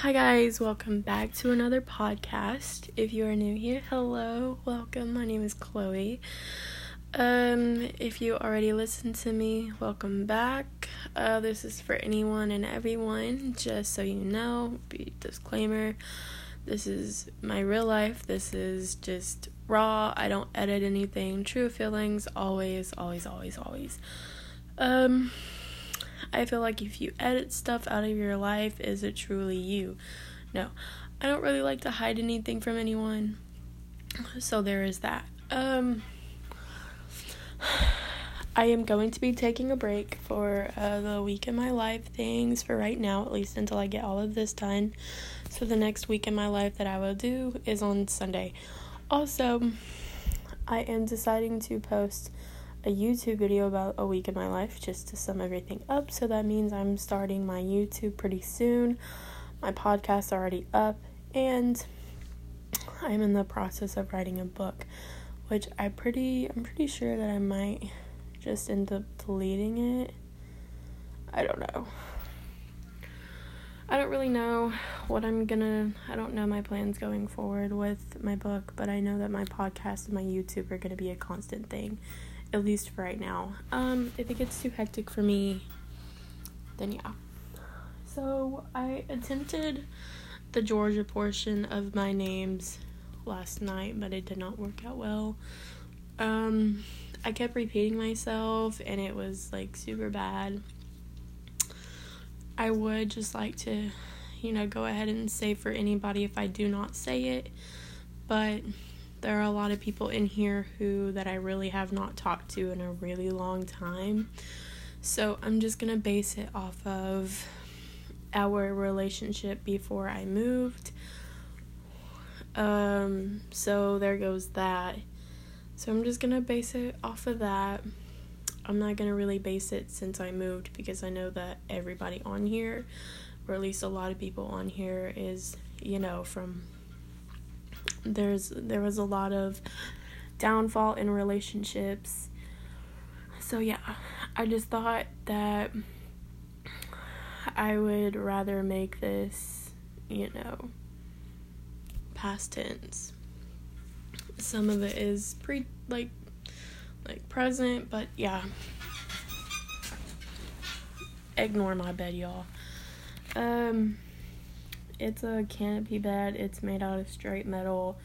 Hi, guys, welcome back to another podcast. If you are new here, hello, welcome. My name is Chloe. Um, if you already listened to me, welcome back. Uh, this is for anyone and everyone, just so you know. Be disclaimer this is my real life, this is just raw. I don't edit anything, true feelings, always, always, always, always. Um, I feel like if you edit stuff out of your life, is it truly you? No. I don't really like to hide anything from anyone. So there is that. Um I am going to be taking a break for uh, the week in my life things for right now, at least until I get all of this done. So the next week in my life that I will do is on Sunday. Also, I am deciding to post a YouTube video about a week in my life just to sum everything up. So that means I'm starting my YouTube pretty soon. My podcast's already up, and I'm in the process of writing a book, which I pretty I'm pretty sure that I might just end up deleting it. I don't know. I don't really know what I'm gonna I don't know my plans going forward with my book, but I know that my podcast and my YouTube are gonna be a constant thing at least for right now. Um, if it gets too hectic for me, then yeah. So I attempted the Georgia portion of my names last night, but it did not work out well. Um, I kept repeating myself, and it was like super bad. I would just like to, you know, go ahead and say for anybody if I do not say it, but there are a lot of people in here who that I really have not talked to in a really long time. So I'm just going to base it off of our relationship before I moved. Um so there goes that. So I'm just going to base it off of that. I'm not going to really base it since I moved because I know that everybody on here or at least a lot of people on here is, you know, from there's there was a lot of downfall in relationships. So yeah, I just thought that I would rather make this, you know, past tense. Some of it is pre like like present, but yeah. Ignore my bed, y'all. Um it's a canopy bed. It's made out of straight metal.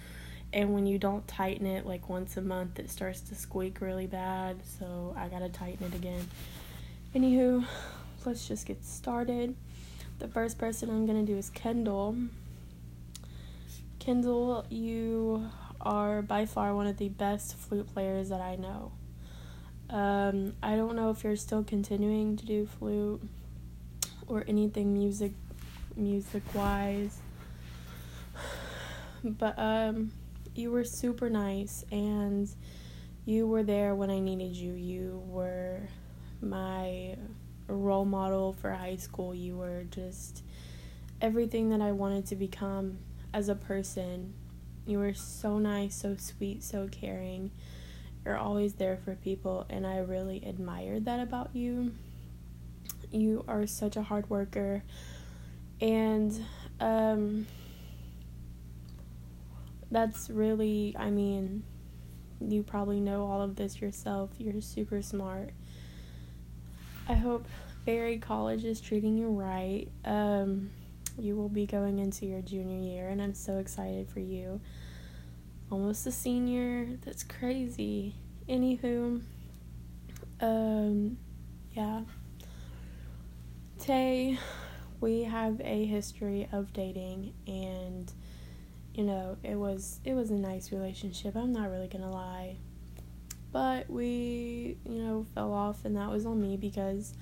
And when you don't tighten it like once a month, it starts to squeak really bad. So I gotta tighten it again. Anywho, let's just get started. The first person I'm gonna do is Kendall. Kendall, you are by far one of the best flute players that I know. Um, I don't know if you're still continuing to do flute or anything music music wise. But um you were super nice and you were there when I needed you. You were my role model for high school. You were just everything that I wanted to become as a person. You were so nice, so sweet, so caring. You're always there for people, and I really admired that about you. You are such a hard worker and um, that's really i mean you probably know all of this yourself. You're super smart. I hope Berry college is treating you right. Um, you will be going into your junior year and i'm so excited for you. Almost a senior? That's crazy. Anywho um yeah. Tay we have a history of dating and you know it was it was a nice relationship i'm not really gonna lie. But we you know fell off and that was on me because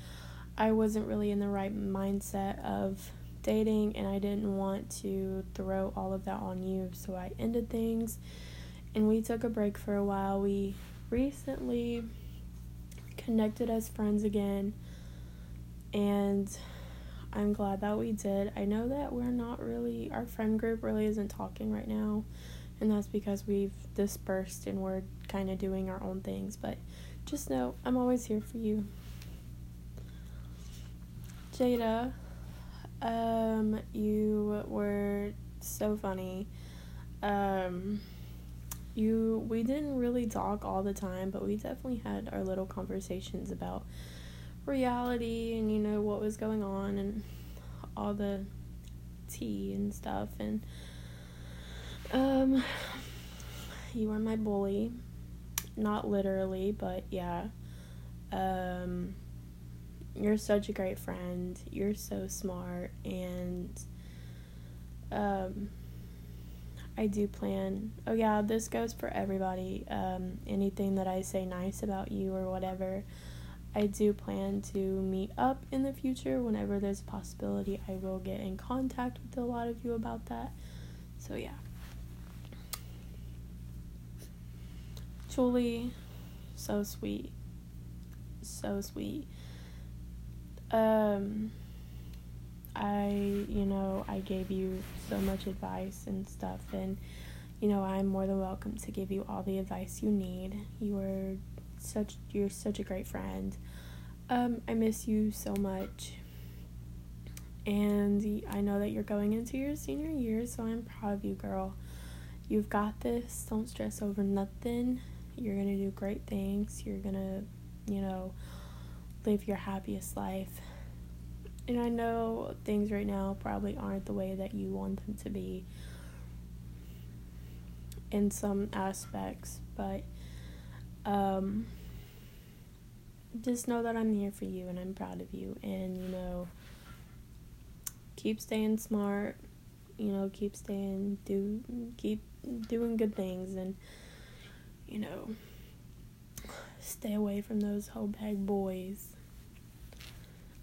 i wasn't really in the right mindset of dating and i didn't want to throw all of that on you. So i ended things and we took a break for a while. We recently connected as friends again and I'm glad that we did. I know that we're not really, our friend group really isn't talking right now, and that's because we've dispersed and we're kind of doing our own things. But just know I'm always here for you. Jada, Um, you were so funny. Um, you we didn't really talk all the time, but we definitely had our little conversations about reality and you know what was going on and all the tea and stuff and um you were my bully not literally but yeah um you're such a great friend you're so smart and um I do plan. Oh yeah, this goes for everybody. Um, anything that I say nice about you or whatever, I do plan to meet up in the future whenever there's a possibility. I will get in contact with a lot of you about that. So yeah. Julie, so sweet. So sweet. Um I, you know, I gave you so much advice and stuff, and, you know, I'm more than welcome to give you all the advice you need. You are such, you're such a great friend. Um, I miss you so much. And I know that you're going into your senior year, so I'm proud of you, girl. You've got this. Don't stress over nothing. You're going to do great things. You're going to, you know, live your happiest life and I know things right now probably aren't the way that you want them to be in some aspects, but um, just know that I'm here for you and I'm proud of you. And, you know, keep staying smart, you know, keep staying, do, keep doing good things and, you know, stay away from those hoe bag boys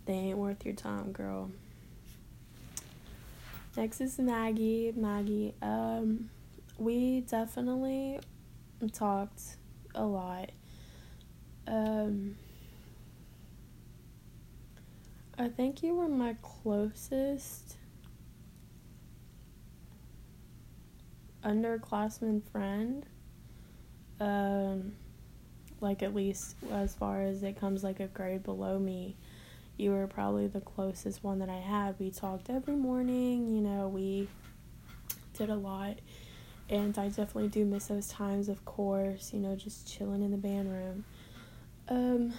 they ain't worth your time, girl. Next is Maggie. Maggie, um, we definitely talked a lot. Um, I think you were my closest underclassman friend. Um, like at least as far as it comes like a grade below me you were probably the closest one that I had. We talked every morning, you know, we did a lot. And I definitely do miss those times, of course, you know, just chilling in the band room. Um,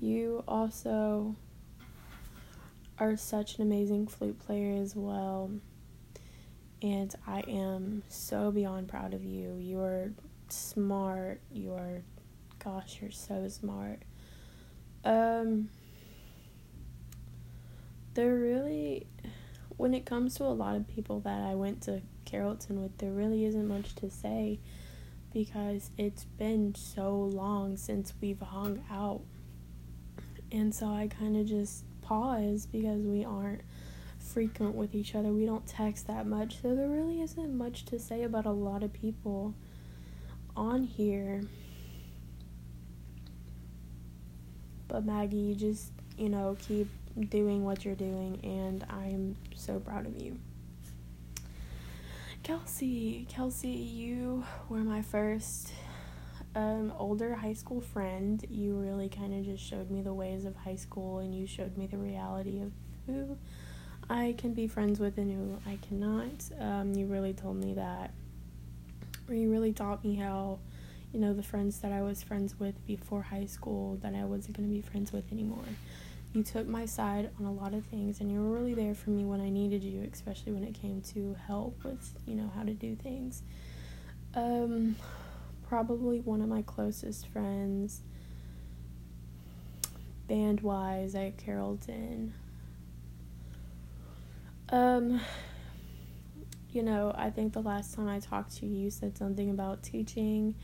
you also are such an amazing flute player as well. And I am so beyond proud of you. You're smart. You're, gosh, you're so smart. Um, there really, when it comes to a lot of people that I went to Carrollton with, there really isn't much to say because it's been so long since we've hung out. And so I kind of just pause because we aren't frequent with each other. We don't text that much. So there really isn't much to say about a lot of people on here. But Maggie, you just, you know, keep doing what you're doing, and I'm so proud of you. Kelsey, Kelsey, you were my first um, older high school friend. You really kind of just showed me the ways of high school, and you showed me the reality of who I can be friends with and who I cannot. Um, you really told me that, or you really taught me how you know, the friends that I was friends with before high school that I wasn't going to be friends with anymore. You took my side on a lot of things and you were really there for me when I needed you, especially when it came to help with, you know, how to do things. Um, probably one of my closest friends, band wise, at Carrollton. Um, you know, I think the last time I talked to you, you said something about teaching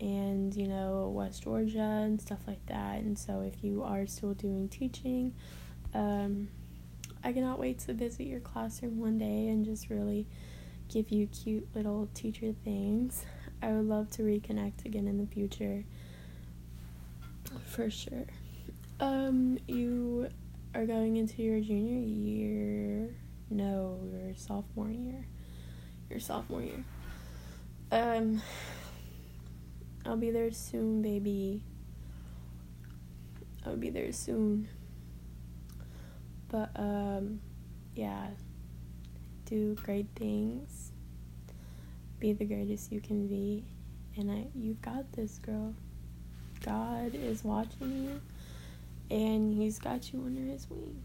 and you know West Georgia and stuff like that. And so if you are still doing teaching, um, I cannot wait to visit your classroom one day and just really give you cute little teacher things. I would love to reconnect again in the future. For sure. Um, you are going into your junior year. No, your sophomore year. Your sophomore year. Um, I'll be there soon, baby. I'll be there soon. But um yeah. Do great things. Be the greatest you can be. And I you've got this girl. God is watching you and he's got you under his wing.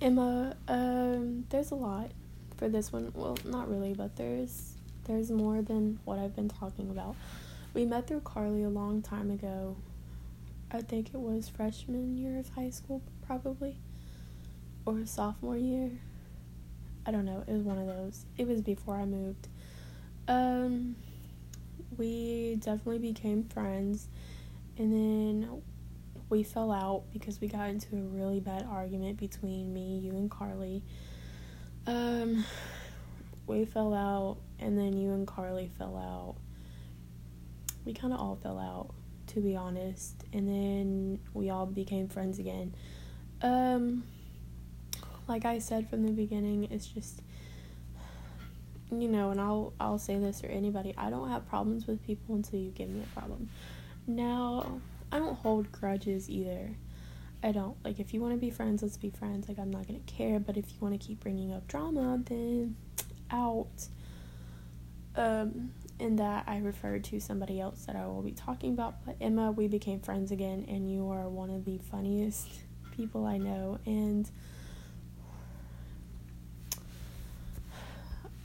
Emma, um, there's a lot for this one. Well, not really, but there's there's more than what I've been talking about. We met through Carly a long time ago. I think it was freshman year of high school, probably, or sophomore year. I don't know. It was one of those. It was before I moved. Um, we definitely became friends, and then we fell out because we got into a really bad argument between me, you, and Carly. Um, we fell out, and then you and Carly fell out. We kind of all fell out, to be honest, and then we all became friends again. Um, like I said from the beginning, it's just you know, and I'll I'll say this for anybody, I don't have problems with people until you give me a problem. Now, I don't hold grudges either. I don't. Like, if you want to be friends, let's be friends. Like, I'm not going to care. But if you want to keep bringing up drama, then out. Um, in that I referred to somebody else that I will be talking about. But Emma, we became friends again, and you are one of the funniest people I know. And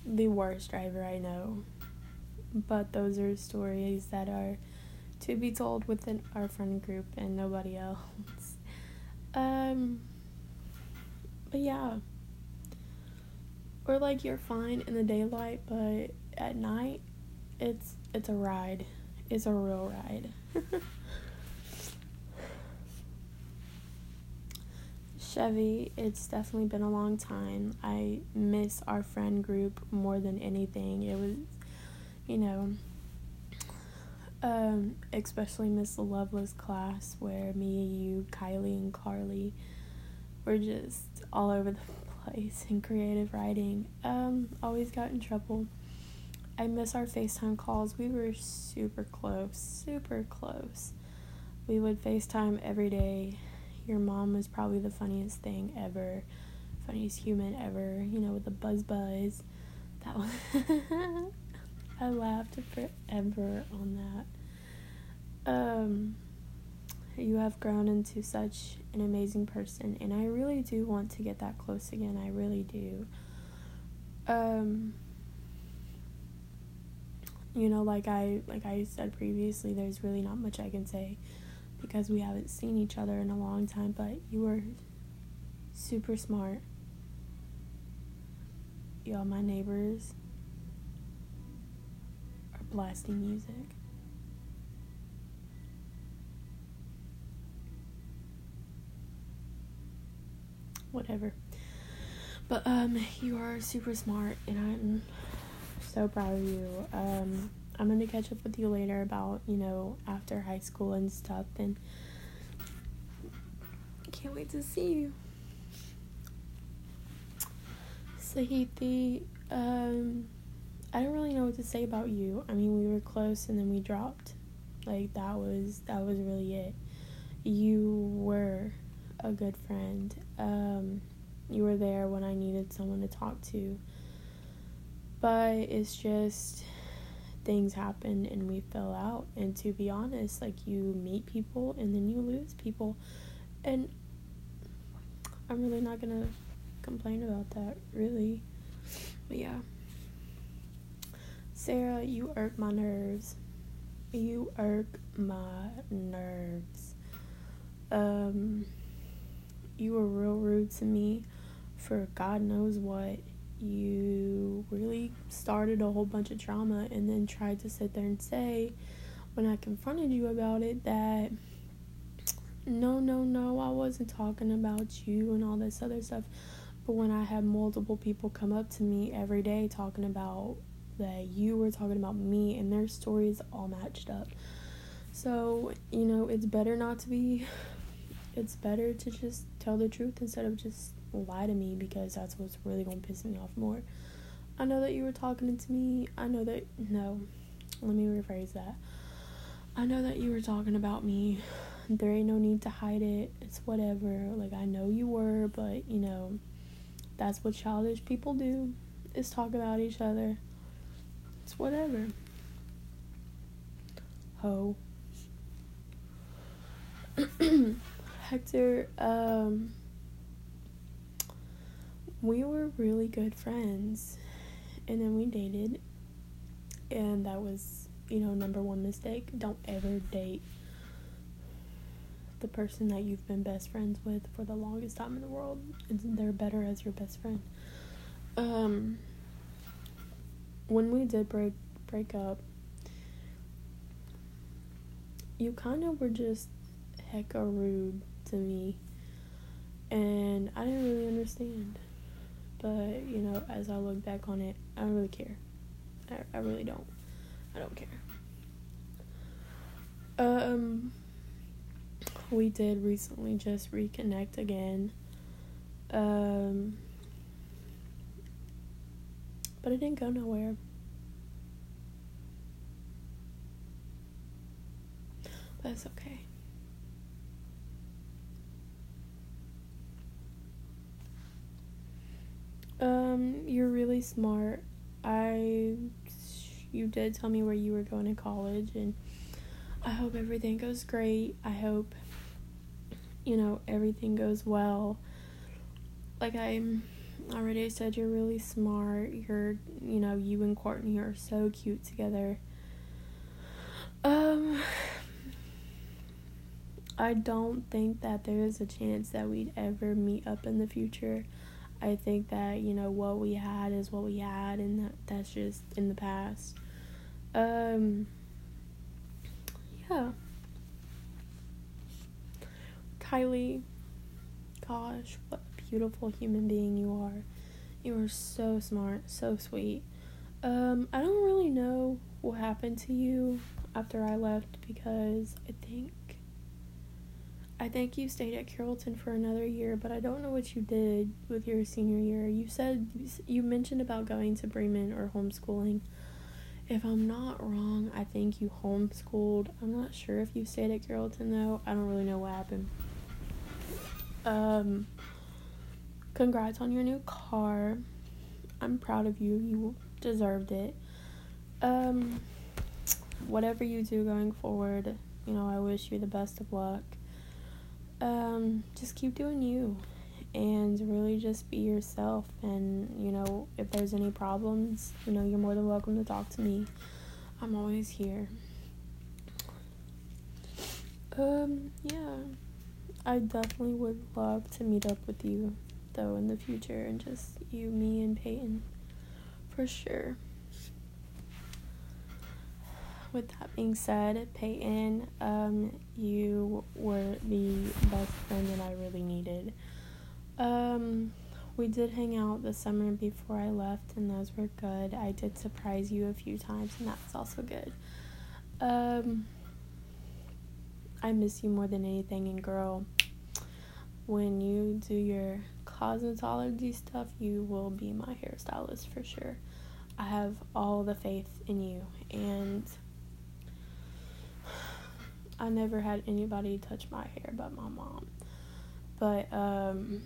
the worst driver I know. But those are stories that are to be told within our friend group and nobody else. Um, but yeah. Or like you're fine in the daylight, but at night, it's it's a ride. It's a real ride. Chevy, it's definitely been a long time. I miss our friend group more than anything. It was, you know, um, especially Miss Loveless class where me, you, Kylie, and Carly were just all over the place in creative writing. Um, always got in trouble. I miss our FaceTime calls. We were super close, super close. We would FaceTime every day. Your mom was probably the funniest thing ever, funniest human ever, you know, with the buzz buzz. That was. I laughed forever on that. Um, you have grown into such an amazing person, and I really do want to get that close again. I really do. Um, you know, like I like I said previously, there's really not much I can say because we haven't seen each other in a long time. But you were super smart. Y'all, my neighbors are blasting music. Whatever. But um you are super smart and I'm so proud of you. Um I'm gonna catch up with you later about, you know, after high school and stuff and I can't wait to see you. Sahiti, um I don't really know what to say about you. I mean, we were close and then we dropped. Like that was that was really it. You were a good friend. Um, you were there when I needed someone to talk to. But it's just things happen and we fell out. And to be honest, like you meet people and then you lose people. And I'm really not gonna complain about that, really. But yeah. Sarah, you irk my nerves. You irk my nerves. Um, you were real rude to me for God knows what. You really started a whole bunch of drama and then tried to sit there and say, when I confronted you about it, that no, no, no, I wasn't talking about you and all this other stuff. But when I had multiple people come up to me every day talking about that you were talking about me and their stories all matched up. So, you know, it's better not to be it's better to just tell the truth instead of just lie to me because that's what's really to piss me off more. I know that you were talking to me. I know that no. Let me rephrase that. I know that you were talking about me there ain't no need to hide it. It's whatever. Like, I know you were, but, you know, that's what childish people do, is talk about each other. It's whatever. Ho. Hector, um, we were really good friends. And then we dated. And that was, you know, number one mistake. Don't ever date the person that you've been best friends with for the longest time in the world. And they're better as your best friend. Um, when we did break break up, you kind of were just hecka rude to me, and I didn't really understand. But you know, as I look back on it, I don't really care. I, I really don't. I don't care. Um we did recently just reconnect again. Um, but it didn't go nowhere. But it's okay. Um, you're really smart. I you did tell me where you were going to college and I hope everything goes great. I hope you know, everything goes well. Like I already said, you're really smart. You're, you know, you and Courtney are so cute together. Um, I don't think that there is a chance that we'd ever meet up in the future. I think that, you know, what we had is what we had, and that, that's just in the past. Um, yeah. Kylie, gosh, what a beautiful human being you are. You are so smart, so sweet. Um, I don't really know what happened to you after I left because I think I think you stayed at Carrollton for another year, but I don't know what you did with your senior year. You said you mentioned about going to Bremen or homeschooling. If I'm not wrong, I think you homeschooled. I'm not sure if you stayed at Carrollton though. I don't really know what happened. Um, congrats on your new car. I'm proud of you. You deserved it. Um, whatever you do going forward, you know, I wish you the best of luck. Um, just keep doing you and really just be yourself. And, you know, if there's any problems, you know, you're more than welcome to talk to me. I'm always here. Um, yeah. I definitely would love to meet up with you, though, in the future, and just you, me, and Peyton. For sure. With that being said, Peyton, um, you were the best friend that I really needed. Um, we did hang out the summer before I left, and those were good. I did surprise you a few times, and that was also good. Um, I miss you more than anything, and girl, when you do your cosmetology stuff, you will be my hairstylist for sure. I have all the faith in you, and I never had anybody touch my hair but my mom. But um,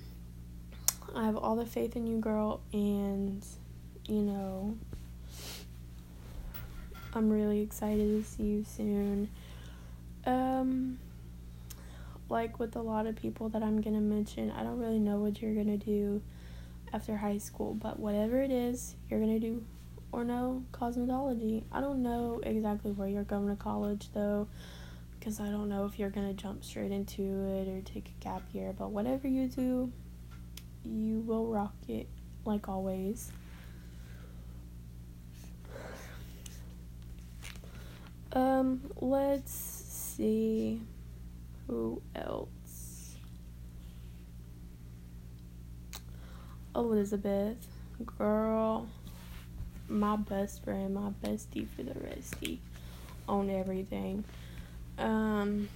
I have all the faith in you, girl, and you know, I'm really excited to see you soon. Um, like with a lot of people that I'm gonna mention, I don't really know what you're gonna do after high school, but whatever it is you're gonna do or no cosmetology. I don't know exactly where you're going to college though, because I don't know if you're gonna jump straight into it or take a gap year, but whatever you do, you will rock it like always. Um, let's see. Who else? Elizabeth, girl, my best friend, my bestie for the restie on everything. Um,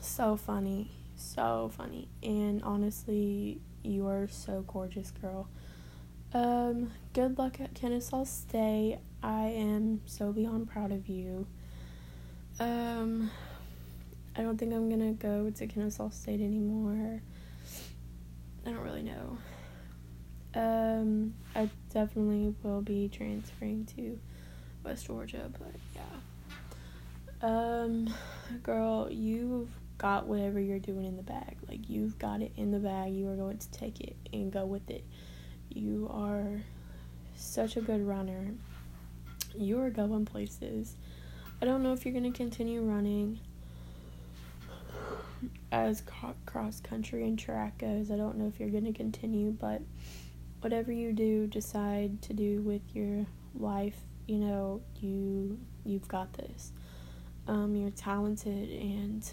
so funny, so funny, and honestly, you are so gorgeous, girl. Um, good luck at Kennesaw State. I am so beyond proud of you. Um, I don't think I'm gonna go to Kennesaw State anymore. I don't really know. Um, I definitely will be transferring to West Georgia, but yeah. Um, girl, you've got whatever you're doing in the bag. Like, you've got it in the bag. You are going to take it and go with it. You are such a good runner. You are going places. I don't know if you're going to continue running as cross country and track goes. I don't know if you're going to continue, but whatever you do decide to do with your life, you know, you you've got this. Um, you're talented and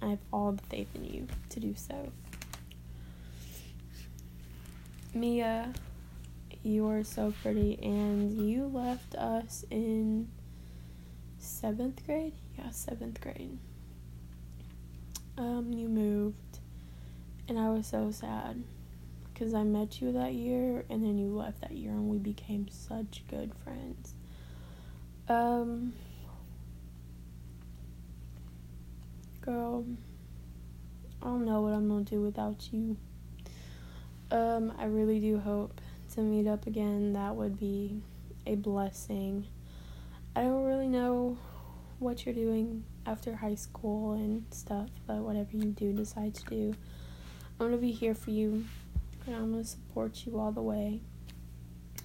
I have all the faith in you to do so. Mia, you are so pretty and you left us in seventh grade? Yeah, seventh grade. Um, you moved and I was so sad because I met you that year and then you left that year and we became such good friends. Um, girl, I don't know what I'm gonna do without you. Um, I really do hope to meet up again. That would be a blessing. I don't really know what you're doing after high school and stuff, but whatever you do decide to do, I'm gonna be here for you and I'm to support you all the way.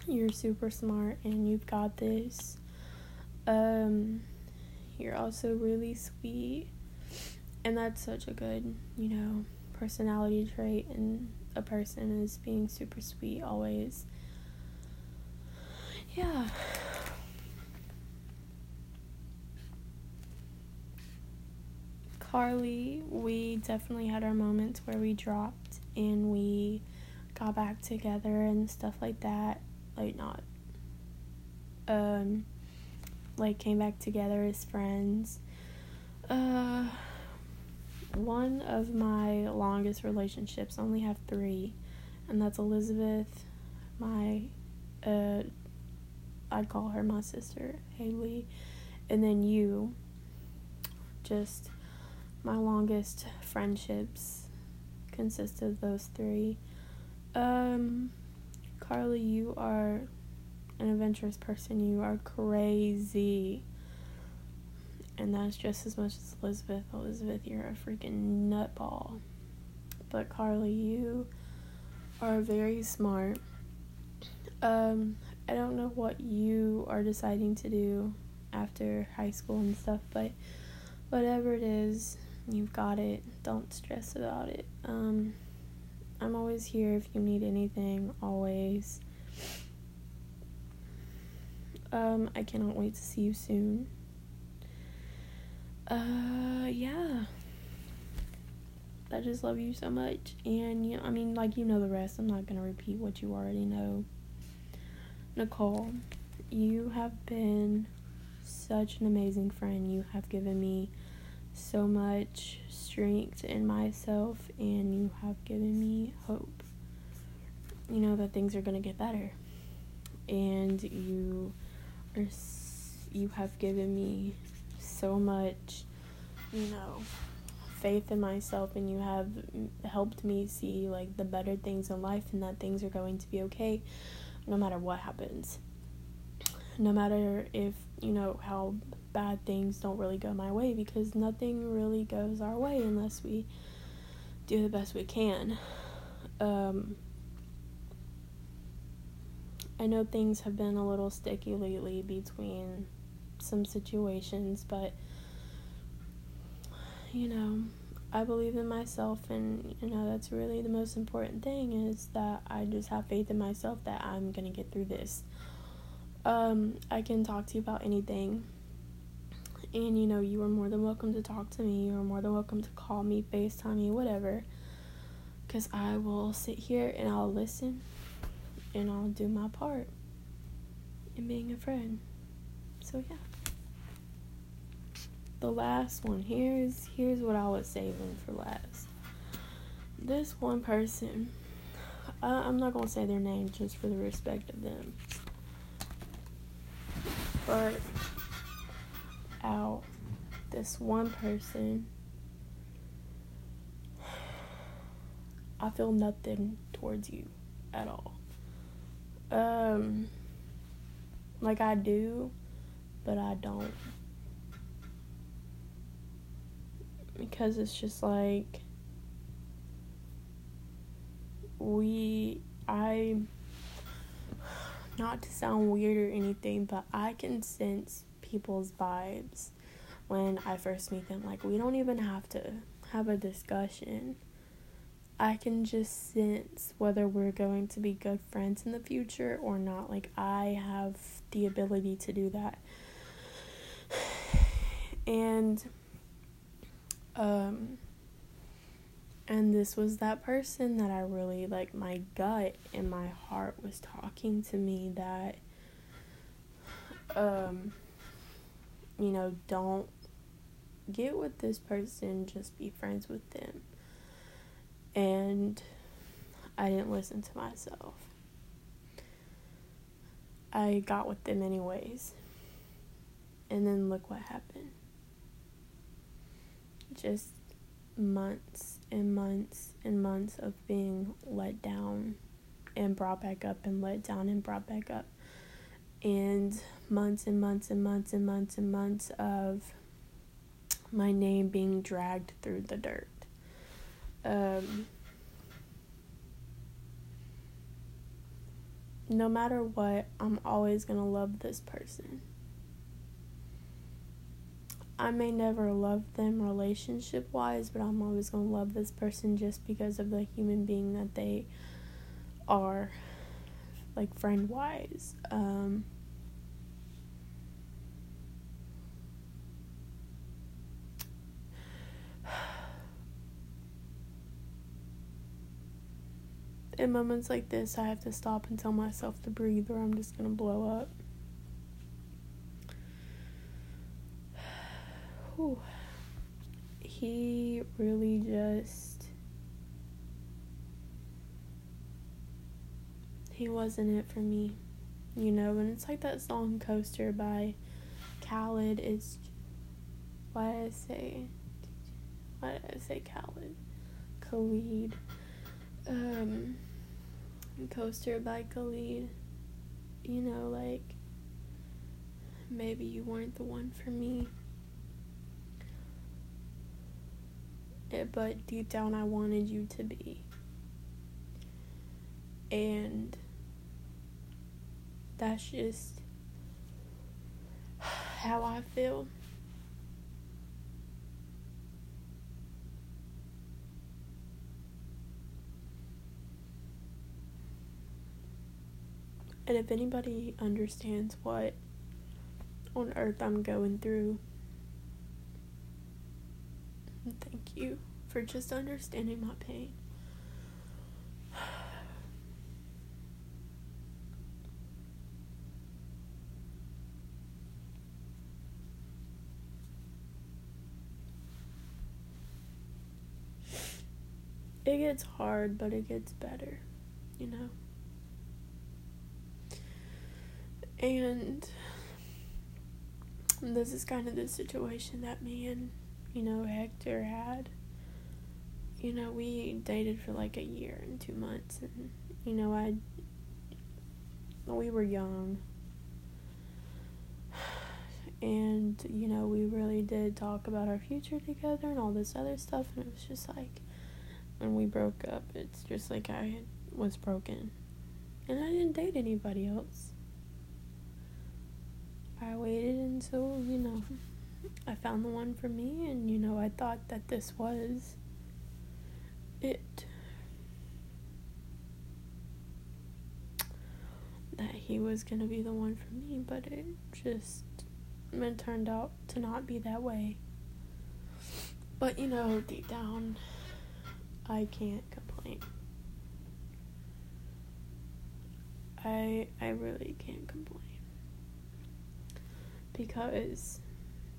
You're super smart and you've got this. Um, you're also really sweet, and that's such a good, you know, personality trait. in a person is being super sweet always. Yeah. Carly, we definitely had our moments where we dropped and we got back together and stuff like that. Like not um like came back together as friends. Uh one of my longest relationships only have 3 and that's Elizabeth, my uh I'd call her my sister, Haley, and then you just my longest friendships consist of those three. Um, Carly, you are an adventurous person. You are crazy. And that's just as much as Elizabeth. Elizabeth, you're a freaking nutball. But Carly, you are very smart. Um, I don't know what you are deciding to do after high school and stuff, but whatever it is, you've got it. Don't stress about it. Um, I'm always here if you need anything, always. Um, I cannot wait to see you soon. Uh, yeah. I just love you so much. And, you know, I mean, like, you know the rest. I'm not going to repeat what you already know. Nicole, you have been such an amazing friend. You have given me so much strength in myself and you have given me hope. You know that things are going to get better. And you are you have given me so much, you know, faith in myself and you have helped me see like the better things in life and that things are going to be okay no matter what happens. No matter if, you know, how bad things don't really go my way because nothing really goes our way unless we do the best we can. Um, I know things have been a little sticky lately between some situations, but you know, I believe in myself, and you know, that's really the most important thing is that I just have faith in myself that I'm gonna get through this. Um, I can talk to you about anything and you know, you are more than welcome to talk to me. You are more than welcome to call me, FaceTime me, whatever. Because I will sit here and I'll listen and I'll do my part in being a friend. So, yeah the last one. Here's here's what I was saving for last. This one person, I, I'm not gonna say their name just for the respect of them, but out this one person. I feel nothing towards you at all. Um, like I do, but I don't Because it's just like we I not to sound weird or anything, but I can sense people's vibes when I first meet them. Like we don't even have to have a discussion. I can just sense whether we're going to be good friends in the future or not. Like, I have the ability to do that. And, um, and this was that person that I really like, my gut and my heart was talking to me that, um, you know, don't get with this person, just be friends with them and I didn't listen to myself. I got with them anyways. And then look what happened. Just months and months and months of being let down and brought back up and let down and brought back up. And months and months and months and months and months of my name being dragged through the dirt um, no matter what, I'm always going to love this person. I may never love them relationship wise, but I'm always going to love this person just because of the human being that they are, like friend wise. Um, in moments like this, I have to stop and tell myself to breathe, or I'm just gonna blow up. Whew. He really just. He wasn't it for me, you know, and it's like that song Coaster by khaled It's. Why did I say. Why did I say Khalid? Khalid um, Coaster by Khalid. You know, like, maybe you weren't the one for me. It, eh, but deep down, I wanted you to be. And that's just how I feel. And if anybody understands what on earth I'm going through, thank you for just understanding my pain. It gets hard, but it gets better, you know? And this is kind of the situation that me and, you know, Hector had. You know, we dated for like a year and two months, and, you know, I. We were young. And, you know, we really did talk about our future together and all this other stuff, and it was just like, when we broke up, it's just like I was broken. And I didn't date anybody else. I waited until, you know, I found the one for me, and, you know, I thought that this was it. That he was gonna be the one for me, but it just it turned out to not be that way. But, you know, deep down, I can't complain. I I really can't complain because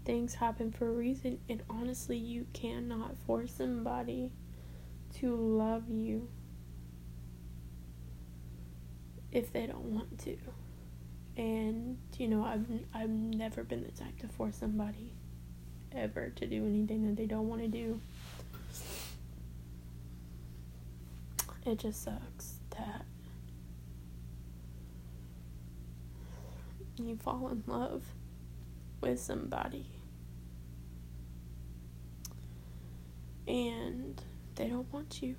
things happen for a reason, and honestly, you cannot force somebody to love you if they don't want to. And you know, I've I've never been the type to force somebody ever to do anything that they don't want to do. it just sucks that you fall in love with somebody and they don't want you.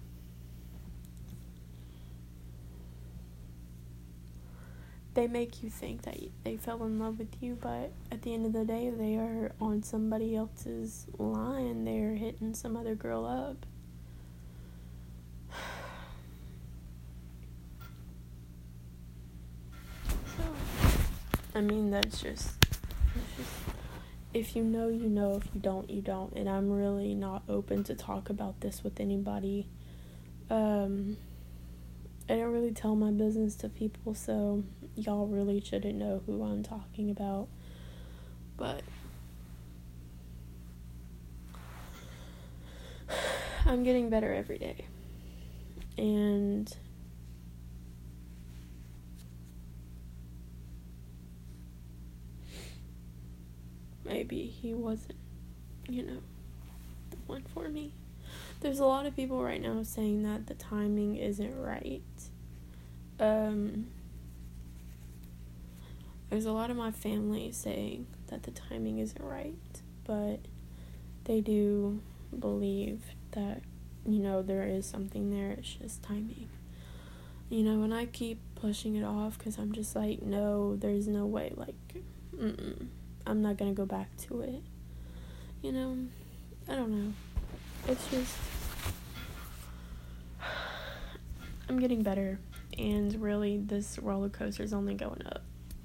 They make you think that they fell in love with you, but at the end of the day, they are on somebody else's line. They're hitting some other girl up. I mean, that's just, that's just, if you know, you know. If you don't, you don't. And I'm really not open to talk about this with anybody. Um, I don't really tell my business to people, so y'all really shouldn't know who I'm talking about. But I'm getting better every day. And maybe he wasn't, you know, the one for me. There's a lot of people right now saying that the timing isn't right. Um, there's a lot of my family saying that the timing isn't right, but they do believe that, you know, there is something there, it's just timing. You know, and I keep pushing it off because I'm just like, no, there's no way, like, mm I'm not gonna go back to it. You know, I don't know. It's just I'm getting better, and really, this roller coaster is only going up.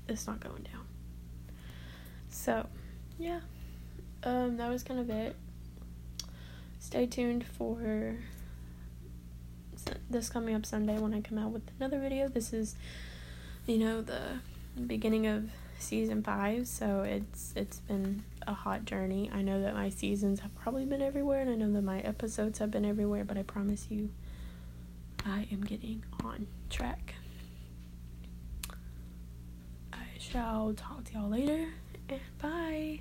It's not going down. So, yeah, um, that was kind of it. Stay tuned for this coming up Sunday when I come out with another video. This is, you know, the beginning of season five, so it's it's been a hot journey. I know that my seasons have probably been everywhere, and I know that my episodes have been everywhere, but I promise you, I am getting on track. I shall talk to y'all later, and bye.